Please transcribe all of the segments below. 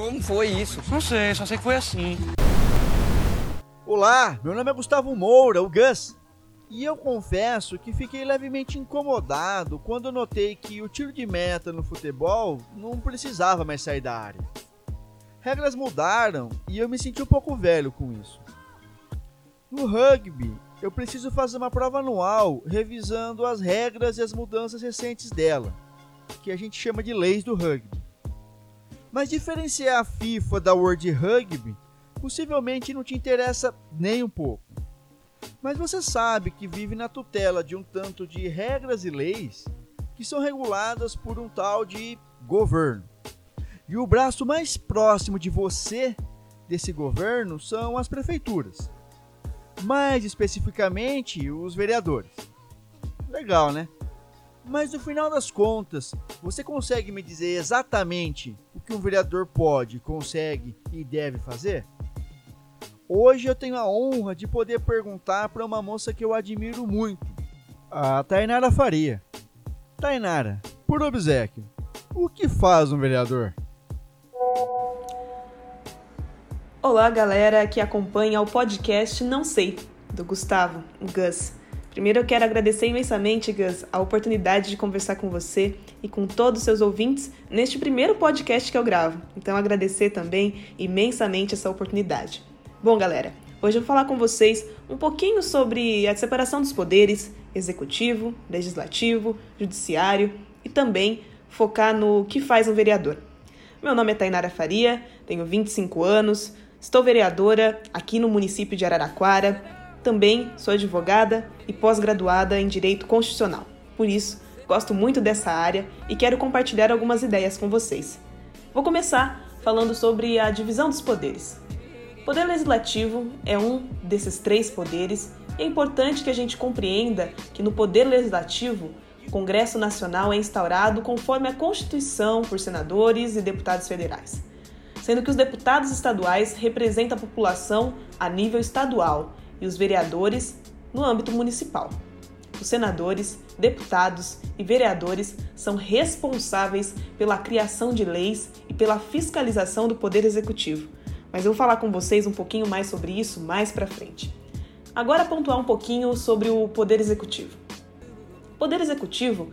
Como foi isso? Não sei, só sei que foi assim. Olá, meu nome é Gustavo Moura, o Gus. E eu confesso que fiquei levemente incomodado quando notei que o tiro de meta no futebol não precisava mais sair da área. Regras mudaram e eu me senti um pouco velho com isso. No rugby, eu preciso fazer uma prova anual revisando as regras e as mudanças recentes dela, que a gente chama de leis do rugby. Mas diferenciar a FIFA da World Rugby possivelmente não te interessa nem um pouco. Mas você sabe que vive na tutela de um tanto de regras e leis que são reguladas por um tal de governo. E o braço mais próximo de você desse governo são as prefeituras. Mais especificamente, os vereadores. Legal, né? Mas no final das contas, você consegue me dizer exatamente o que um vereador pode, consegue e deve fazer? Hoje eu tenho a honra de poder perguntar para uma moça que eu admiro muito, a Tainara Faria. Tainara, por obsequio, o que faz um vereador? Olá, galera que acompanha o podcast Não Sei, do Gustavo, o Gus. Primeiro eu quero agradecer imensamente, Gus, a oportunidade de conversar com você e com todos os seus ouvintes neste primeiro podcast que eu gravo. Então agradecer também imensamente essa oportunidade. Bom, galera, hoje eu vou falar com vocês um pouquinho sobre a separação dos poderes executivo, legislativo, judiciário e também focar no que faz um vereador. Meu nome é Tainara Faria, tenho 25 anos, estou vereadora aqui no município de Araraquara, também sou advogada e pós-graduada em Direito Constitucional. Por isso, gosto muito dessa área e quero compartilhar algumas ideias com vocês. Vou começar falando sobre a divisão dos poderes. O poder legislativo é um desses três poderes e é importante que a gente compreenda que no poder legislativo o Congresso Nacional é instaurado conforme a Constituição por senadores e deputados federais, sendo que os deputados estaduais representam a população a nível estadual e os vereadores no âmbito municipal. Os senadores, deputados e vereadores são responsáveis pela criação de leis e pela fiscalização do poder executivo mas eu vou falar com vocês um pouquinho mais sobre isso mais para frente. Agora pontuar um pouquinho sobre o poder executivo. O poder executivo,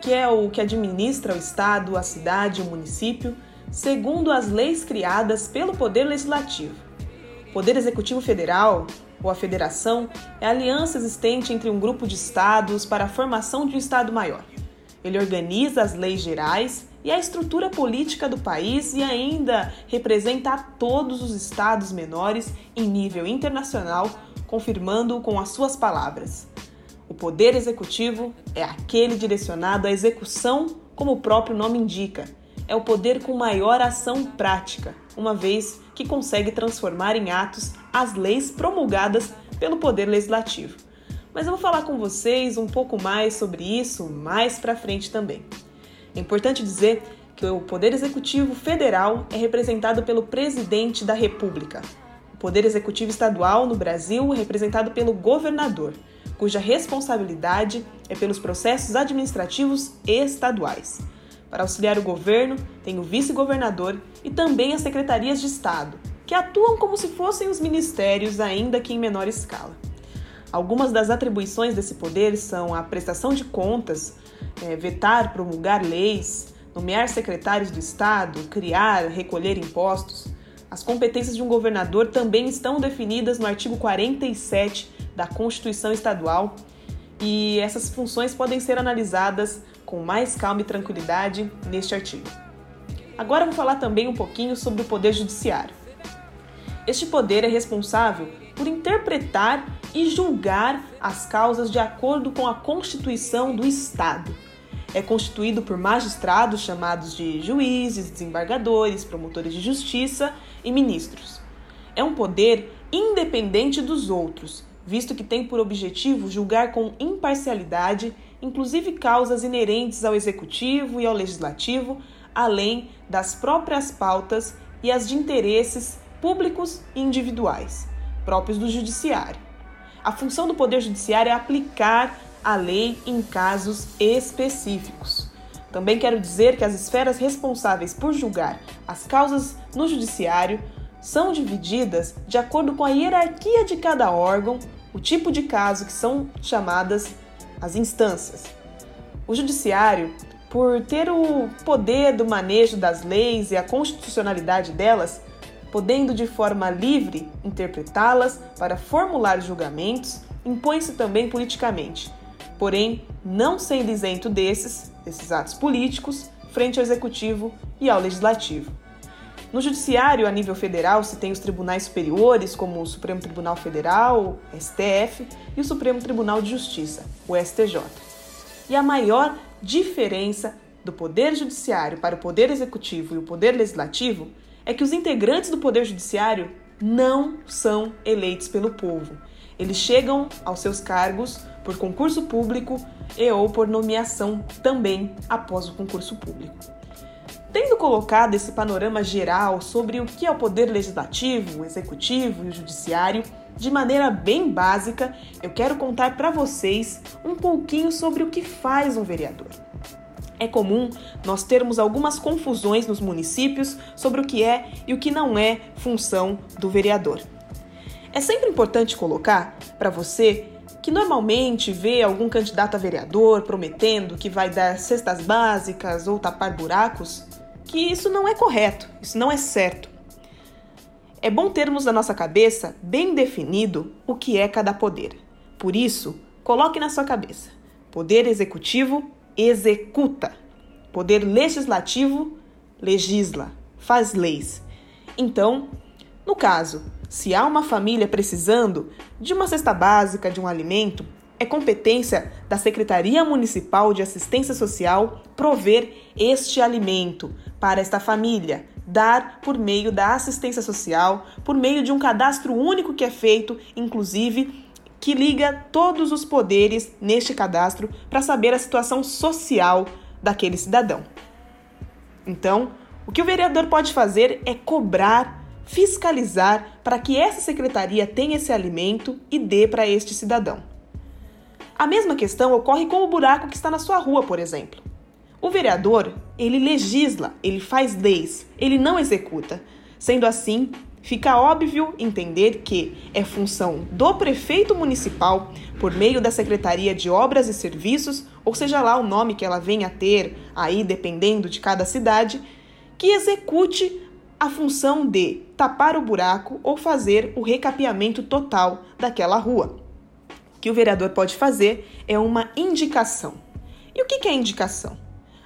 que é o que administra o estado, a cidade, o município, segundo as leis criadas pelo poder legislativo. O poder executivo federal, ou a federação, é a aliança existente entre um grupo de estados para a formação de um estado maior. Ele organiza as leis gerais e a estrutura política do país e ainda representa a todos os estados menores em nível internacional, confirmando com as suas palavras. O poder executivo é aquele direcionado à execução, como o próprio nome indica. É o poder com maior ação prática, uma vez que consegue transformar em atos as leis promulgadas pelo poder legislativo. Mas eu vou falar com vocês um pouco mais sobre isso mais para frente também. É importante dizer que o Poder Executivo Federal é representado pelo Presidente da República. O Poder Executivo Estadual no Brasil é representado pelo governador, cuja responsabilidade é pelos processos administrativos estaduais. Para auxiliar o governo, tem o vice-governador e também as secretarias de Estado, que atuam como se fossem os ministérios, ainda que em menor escala. Algumas das atribuições desse poder são a prestação de contas, é, vetar, promulgar leis, nomear secretários do Estado, criar, recolher impostos. As competências de um governador também estão definidas no artigo 47 da Constituição Estadual e essas funções podem ser analisadas com mais calma e tranquilidade neste artigo. Agora vou falar também um pouquinho sobre o Poder Judiciário. Este poder é responsável por interpretar e julgar as causas de acordo com a Constituição do Estado. É constituído por magistrados chamados de juízes, desembargadores, promotores de justiça e ministros. É um poder independente dos outros, visto que tem por objetivo julgar com imparcialidade, inclusive causas inerentes ao executivo e ao legislativo, além das próprias pautas e as de interesses públicos e individuais, próprios do judiciário. A função do Poder Judiciário é aplicar a lei em casos específicos. Também quero dizer que as esferas responsáveis por julgar as causas no judiciário são divididas de acordo com a hierarquia de cada órgão, o tipo de caso que são chamadas as instâncias. O judiciário, por ter o poder do manejo das leis e a constitucionalidade delas, podendo de forma livre interpretá-las para formular julgamentos, impõe-se também politicamente, porém não sendo isento desses, desses atos políticos, frente ao executivo e ao legislativo. No judiciário, a nível federal, se tem os tribunais superiores, como o Supremo Tribunal Federal, STF, e o Supremo Tribunal de Justiça, o STJ. E a maior diferença do Poder Judiciário para o Poder Executivo e o Poder Legislativo é que os integrantes do Poder Judiciário não são eleitos pelo povo. Eles chegam aos seus cargos por concurso público e ou por nomeação também após o concurso público. Tendo colocado esse panorama geral sobre o que é o poder legislativo, o executivo e o judiciário, de maneira bem básica, eu quero contar para vocês um pouquinho sobre o que faz um vereador. É comum nós termos algumas confusões nos municípios sobre o que é e o que não é função do vereador. É sempre importante colocar para você que normalmente vê algum candidato a vereador prometendo que vai dar cestas básicas ou tapar buracos, que isso não é correto, isso não é certo. É bom termos na nossa cabeça bem definido o que é cada poder. Por isso, coloque na sua cabeça: poder executivo executa, poder legislativo legisla, faz leis. Então, no caso, se há uma família precisando de uma cesta básica de um alimento, é competência da Secretaria Municipal de Assistência Social prover este alimento para esta família, dar por meio da assistência social, por meio de um cadastro único que é feito, inclusive, que liga todos os poderes neste cadastro para saber a situação social daquele cidadão. Então, o que o vereador pode fazer é cobrar, fiscalizar para que essa secretaria tenha esse alimento e dê para este cidadão. A mesma questão ocorre com o buraco que está na sua rua, por exemplo. O vereador, ele legisla, ele faz leis, ele não executa. Sendo assim, fica óbvio entender que é função do prefeito municipal, por meio da Secretaria de Obras e Serviços, ou seja lá o nome que ela venha a ter, aí dependendo de cada cidade, que execute a função de tapar o buraco ou fazer o recapeamento total daquela rua que o vereador pode fazer é uma indicação. E o que é indicação?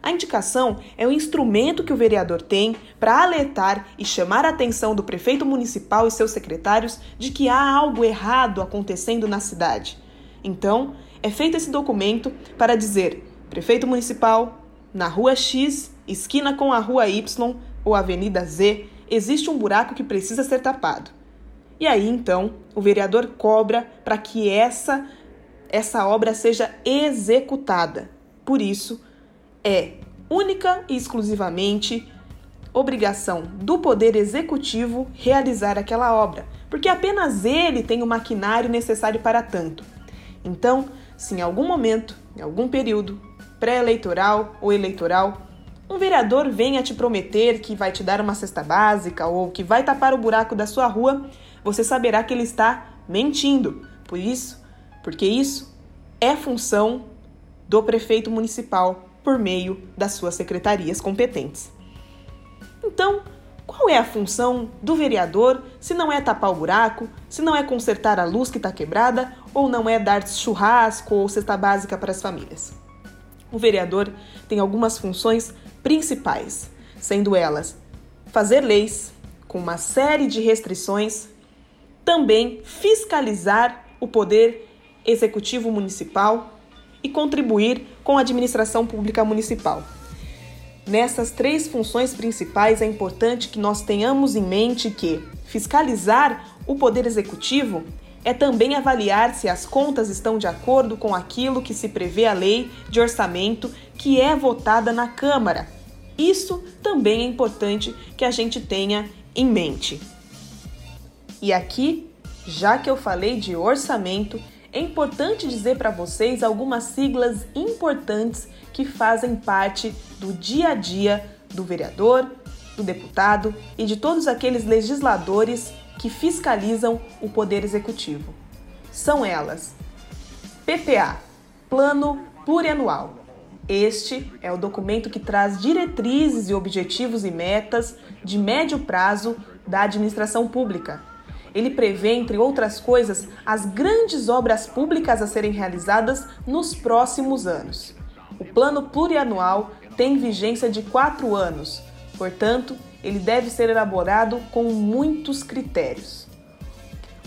A indicação é o instrumento que o vereador tem para alertar e chamar a atenção do prefeito municipal e seus secretários de que há algo errado acontecendo na cidade. Então, é feito esse documento para dizer: prefeito municipal, na rua X, esquina com a rua Y ou avenida Z, existe um buraco que precisa ser tapado. E aí então o vereador cobra para que essa essa obra seja executada. Por isso, é única e exclusivamente obrigação do poder executivo realizar aquela obra, porque apenas ele tem o maquinário necessário para tanto. Então, se em algum momento, em algum período pré-eleitoral ou eleitoral, um vereador venha te prometer que vai te dar uma cesta básica ou que vai tapar o buraco da sua rua, você saberá que ele está mentindo. Por isso, porque isso é função do prefeito municipal por meio das suas secretarias competentes. Então, qual é a função do vereador se não é tapar o buraco, se não é consertar a luz que está quebrada ou não é dar churrasco ou cesta básica para as famílias? O vereador tem algumas funções principais, sendo elas fazer leis com uma série de restrições também fiscalizar o poder executivo municipal e contribuir com a administração pública municipal. Nessas três funções principais é importante que nós tenhamos em mente que fiscalizar o poder executivo é também avaliar se as contas estão de acordo com aquilo que se prevê a lei de orçamento que é votada na Câmara. Isso também é importante que a gente tenha em mente. E aqui, já que eu falei de orçamento, é importante dizer para vocês algumas siglas importantes que fazem parte do dia a dia do vereador, do deputado e de todos aqueles legisladores que fiscalizam o poder executivo. São elas: PPA Plano Plurianual. Este é o documento que traz diretrizes e objetivos e metas de médio prazo da administração pública. Ele prevê, entre outras coisas, as grandes obras públicas a serem realizadas nos próximos anos. O plano plurianual tem vigência de quatro anos, portanto, ele deve ser elaborado com muitos critérios.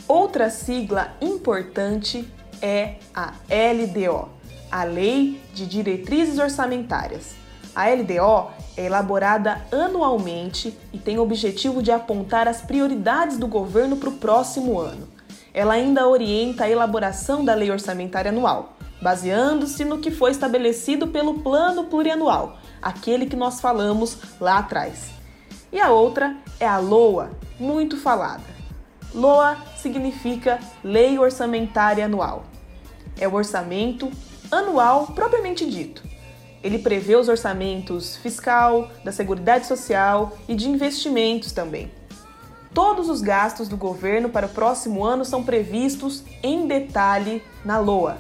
Outra sigla importante é a LDO, a Lei de Diretrizes Orçamentárias. A LDO é elaborada anualmente e tem o objetivo de apontar as prioridades do governo para o próximo ano. Ela ainda orienta a elaboração da lei orçamentária anual, baseando-se no que foi estabelecido pelo Plano Plurianual, aquele que nós falamos lá atrás. E a outra é a LOA, muito falada. LOA significa Lei Orçamentária Anual. É o orçamento anual propriamente dito. Ele prevê os orçamentos fiscal, da Seguridade Social e de investimentos também. Todos os gastos do governo para o próximo ano são previstos em detalhe na LOA.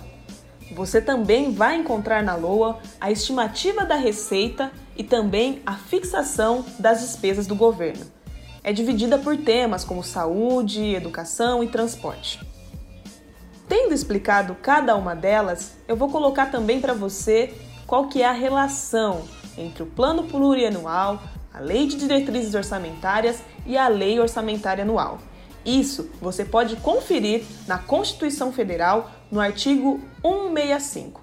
Você também vai encontrar na LOA a estimativa da receita e também a fixação das despesas do governo. É dividida por temas como saúde, educação e transporte. Tendo explicado cada uma delas, eu vou colocar também para você qual que é a relação entre o plano plurianual, a lei de diretrizes orçamentárias e a lei orçamentária anual. Isso você pode conferir na Constituição Federal no artigo 165,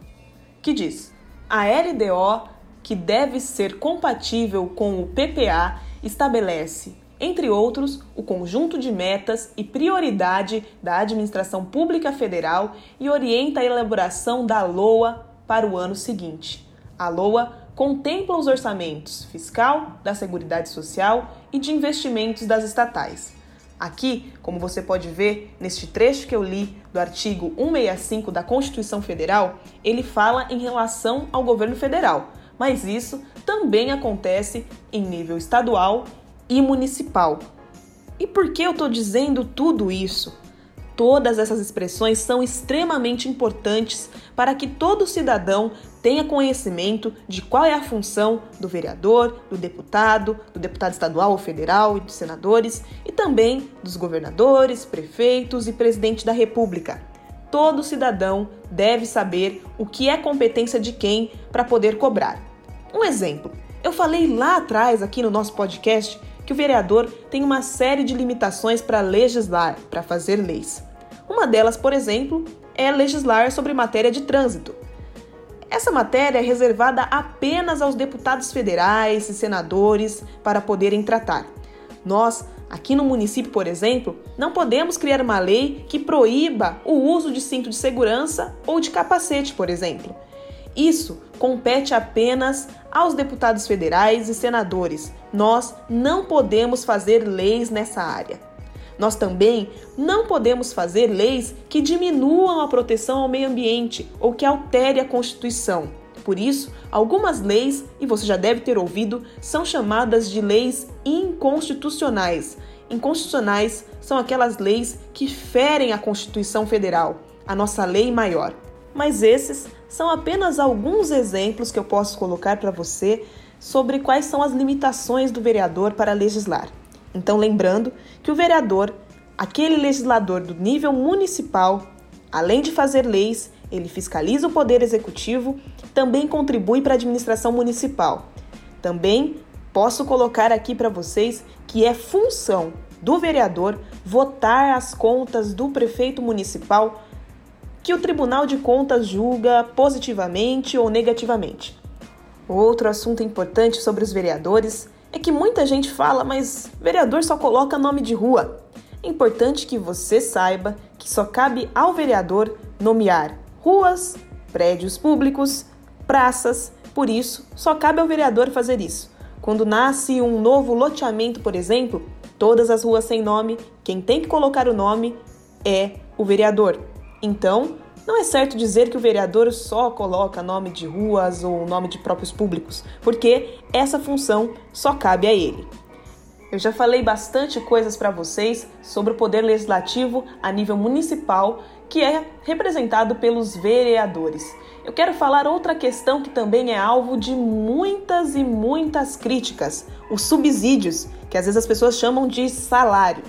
que diz: a LDO, que deve ser compatível com o PPA, estabelece entre outros, o conjunto de metas e prioridade da administração pública federal e orienta a elaboração da LOA para o ano seguinte. A LOA contempla os orçamentos fiscal, da Seguridade Social e de investimentos das estatais. Aqui, como você pode ver neste trecho que eu li do artigo 165 da Constituição Federal, ele fala em relação ao governo federal, mas isso também acontece em nível estadual e municipal. E por que eu estou dizendo tudo isso? Todas essas expressões são extremamente importantes para que todo cidadão tenha conhecimento de qual é a função do vereador, do deputado, do deputado estadual ou federal e dos senadores e também dos governadores, prefeitos e presidente da República. Todo cidadão deve saber o que é competência de quem para poder cobrar. Um exemplo: eu falei lá atrás, aqui no nosso podcast, que o vereador tem uma série de limitações para legislar, para fazer leis. Uma delas, por exemplo, é legislar sobre matéria de trânsito. Essa matéria é reservada apenas aos deputados federais e senadores para poderem tratar. Nós, aqui no município, por exemplo, não podemos criar uma lei que proíba o uso de cinto de segurança ou de capacete, por exemplo. Isso compete apenas aos deputados federais e senadores. Nós não podemos fazer leis nessa área. Nós também não podemos fazer leis que diminuam a proteção ao meio ambiente ou que altere a Constituição. Por isso, algumas leis, e você já deve ter ouvido, são chamadas de leis inconstitucionais. Inconstitucionais são aquelas leis que ferem a Constituição Federal, a nossa lei maior. Mas esses são apenas alguns exemplos que eu posso colocar para você sobre quais são as limitações do vereador para legislar. Então, lembrando que o vereador, aquele legislador do nível municipal, além de fazer leis, ele fiscaliza o poder executivo, também contribui para a administração municipal. Também posso colocar aqui para vocês que é função do vereador votar as contas do prefeito municipal que o Tribunal de Contas julga positivamente ou negativamente. Outro assunto importante sobre os vereadores é que muita gente fala, mas vereador só coloca nome de rua. É importante que você saiba que só cabe ao vereador nomear ruas, prédios públicos, praças, por isso, só cabe ao vereador fazer isso. Quando nasce um novo loteamento, por exemplo, todas as ruas sem nome, quem tem que colocar o nome é o vereador. Então, Não é certo dizer que o vereador só coloca nome de ruas ou nome de próprios públicos, porque essa função só cabe a ele. Eu já falei bastante coisas para vocês sobre o poder legislativo a nível municipal, que é representado pelos vereadores. Eu quero falar outra questão que também é alvo de muitas e muitas críticas: os subsídios, que às vezes as pessoas chamam de salário.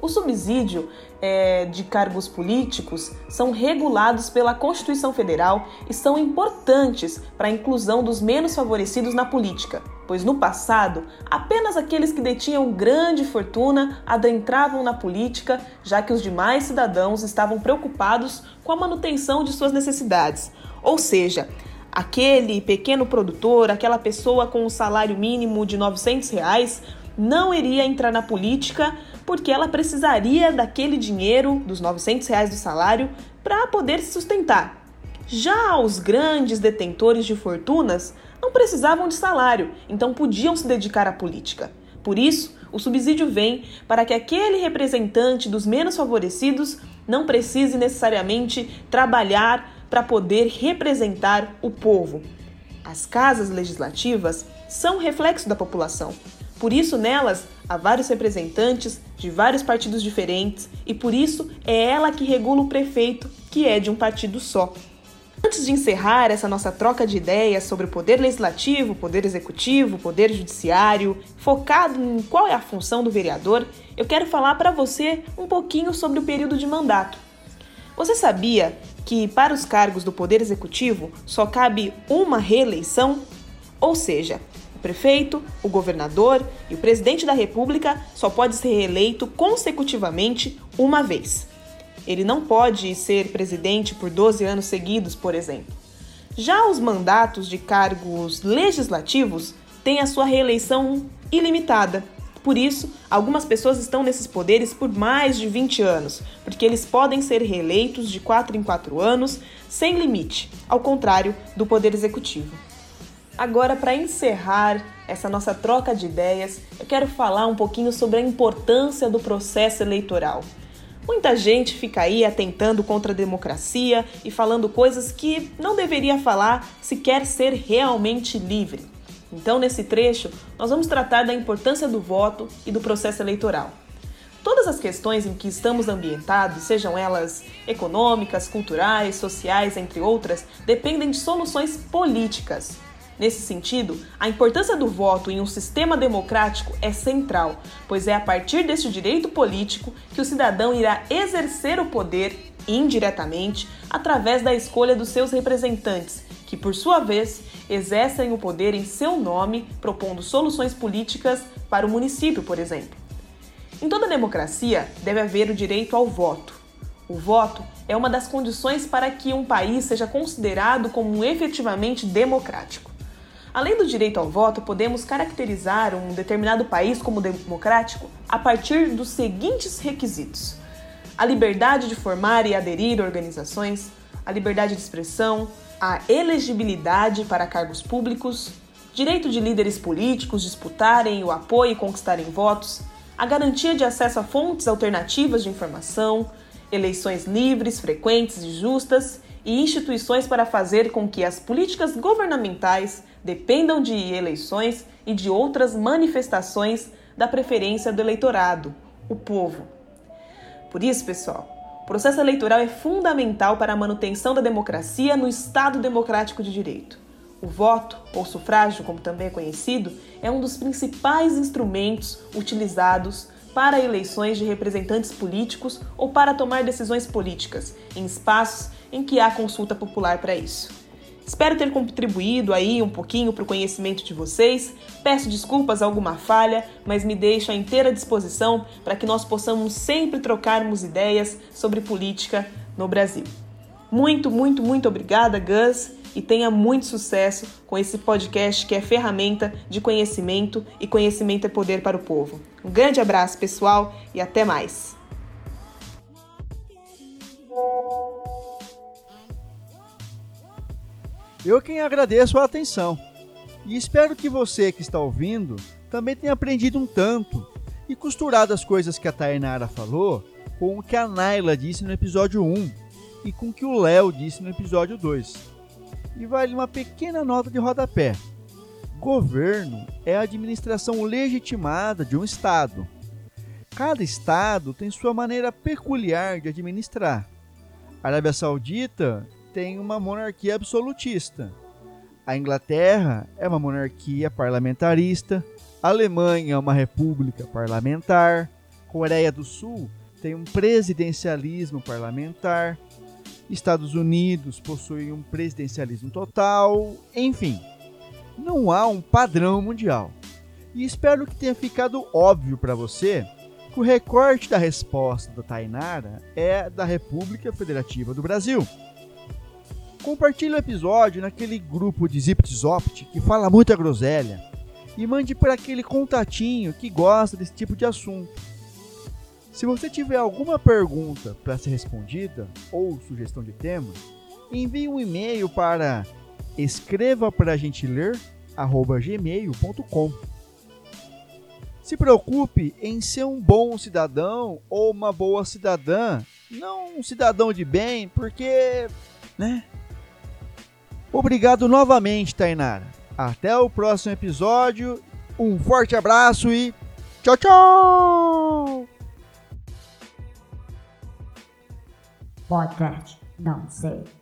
O subsídio é, de cargos políticos são regulados pela Constituição Federal e são importantes para a inclusão dos menos favorecidos na política, pois no passado apenas aqueles que detinham grande fortuna adentravam na política, já que os demais cidadãos estavam preocupados com a manutenção de suas necessidades. Ou seja, aquele pequeno produtor, aquela pessoa com um salário mínimo de 900 reais, não iria entrar na política porque ela precisaria daquele dinheiro, dos 900 reais do salário, para poder se sustentar. Já os grandes detentores de fortunas não precisavam de salário, então podiam se dedicar à política. Por isso, o subsídio vem para que aquele representante dos menos favorecidos não precise necessariamente trabalhar para poder representar o povo. As casas legislativas são reflexo da população. Por isso, nelas há vários representantes de vários partidos diferentes e por isso é ela que regula o prefeito, que é de um partido só. Antes de encerrar essa nossa troca de ideias sobre o poder legislativo, poder executivo, poder judiciário, focado em qual é a função do vereador, eu quero falar para você um pouquinho sobre o período de mandato. Você sabia que para os cargos do poder executivo só cabe uma reeleição? Ou seja, prefeito, o governador e o presidente da República só pode ser reeleito consecutivamente uma vez. Ele não pode ser presidente por 12 anos seguidos, por exemplo. Já os mandatos de cargos legislativos têm a sua reeleição ilimitada. Por isso, algumas pessoas estão nesses poderes por mais de 20 anos, porque eles podem ser reeleitos de 4 em 4 anos, sem limite, ao contrário do poder executivo. Agora, para encerrar essa nossa troca de ideias, eu quero falar um pouquinho sobre a importância do processo eleitoral. Muita gente fica aí atentando contra a democracia e falando coisas que não deveria falar se quer ser realmente livre. Então, nesse trecho, nós vamos tratar da importância do voto e do processo eleitoral. Todas as questões em que estamos ambientados, sejam elas econômicas, culturais, sociais, entre outras, dependem de soluções políticas. Nesse sentido, a importância do voto em um sistema democrático é central, pois é a partir deste direito político que o cidadão irá exercer o poder indiretamente através da escolha dos seus representantes, que por sua vez exercem o poder em seu nome, propondo soluções políticas para o município, por exemplo. Em toda democracia deve haver o direito ao voto. O voto é uma das condições para que um país seja considerado como efetivamente democrático. Além do direito ao voto, podemos caracterizar um determinado país como democrático a partir dos seguintes requisitos: a liberdade de formar e aderir organizações, a liberdade de expressão, a elegibilidade para cargos públicos, direito de líderes políticos disputarem o apoio e conquistarem votos, a garantia de acesso a fontes alternativas de informação, eleições livres, frequentes e justas e instituições para fazer com que as políticas governamentais dependam de eleições e de outras manifestações da preferência do eleitorado, o povo. Por isso, pessoal, o processo eleitoral é fundamental para a manutenção da democracia no Estado democrático de direito. O voto, ou sufrágio, como também é conhecido, é um dos principais instrumentos utilizados para eleições de representantes políticos ou para tomar decisões políticas em espaços em que há consulta popular para isso. Espero ter contribuído aí um pouquinho para o conhecimento de vocês. Peço desculpas a alguma falha, mas me deixo à inteira disposição para que nós possamos sempre trocarmos ideias sobre política no Brasil. Muito, muito, muito obrigada, Gus, e tenha muito sucesso com esse podcast que é ferramenta de conhecimento e conhecimento é poder para o povo. Um grande abraço, pessoal, e até mais. Eu quem agradeço a atenção e espero que você que está ouvindo também tenha aprendido um tanto e costurado as coisas que a Tainara falou com o que a Naila disse no episódio 1. e com o que o Léo disse no episódio 2. E vale uma pequena nota de rodapé. Governo é a administração legitimada de um Estado. Cada Estado tem sua maneira peculiar de administrar. A Arábia Saudita tem uma monarquia absolutista. A Inglaterra é uma monarquia parlamentarista. A Alemanha é uma república parlamentar. Coreia do Sul tem um presidencialismo parlamentar. Estados Unidos possui um presidencialismo total. Enfim, não há um padrão mundial. E espero que tenha ficado óbvio para você que o recorte da resposta da Tainara é da República Federativa do Brasil. Compartilhe o episódio naquele grupo de ZipZopt que fala muita groselha e mande para aquele contatinho que gosta desse tipo de assunto. Se você tiver alguma pergunta para ser respondida ou sugestão de tema, envie um e-mail para escreva para a gente ler gmail.com. Se preocupe em ser um bom cidadão ou uma boa cidadã, não um cidadão de bem, porque, né? Obrigado novamente, Tainara. Até o próximo episódio. Um forte abraço e tchau, tchau! Podcast, não sei.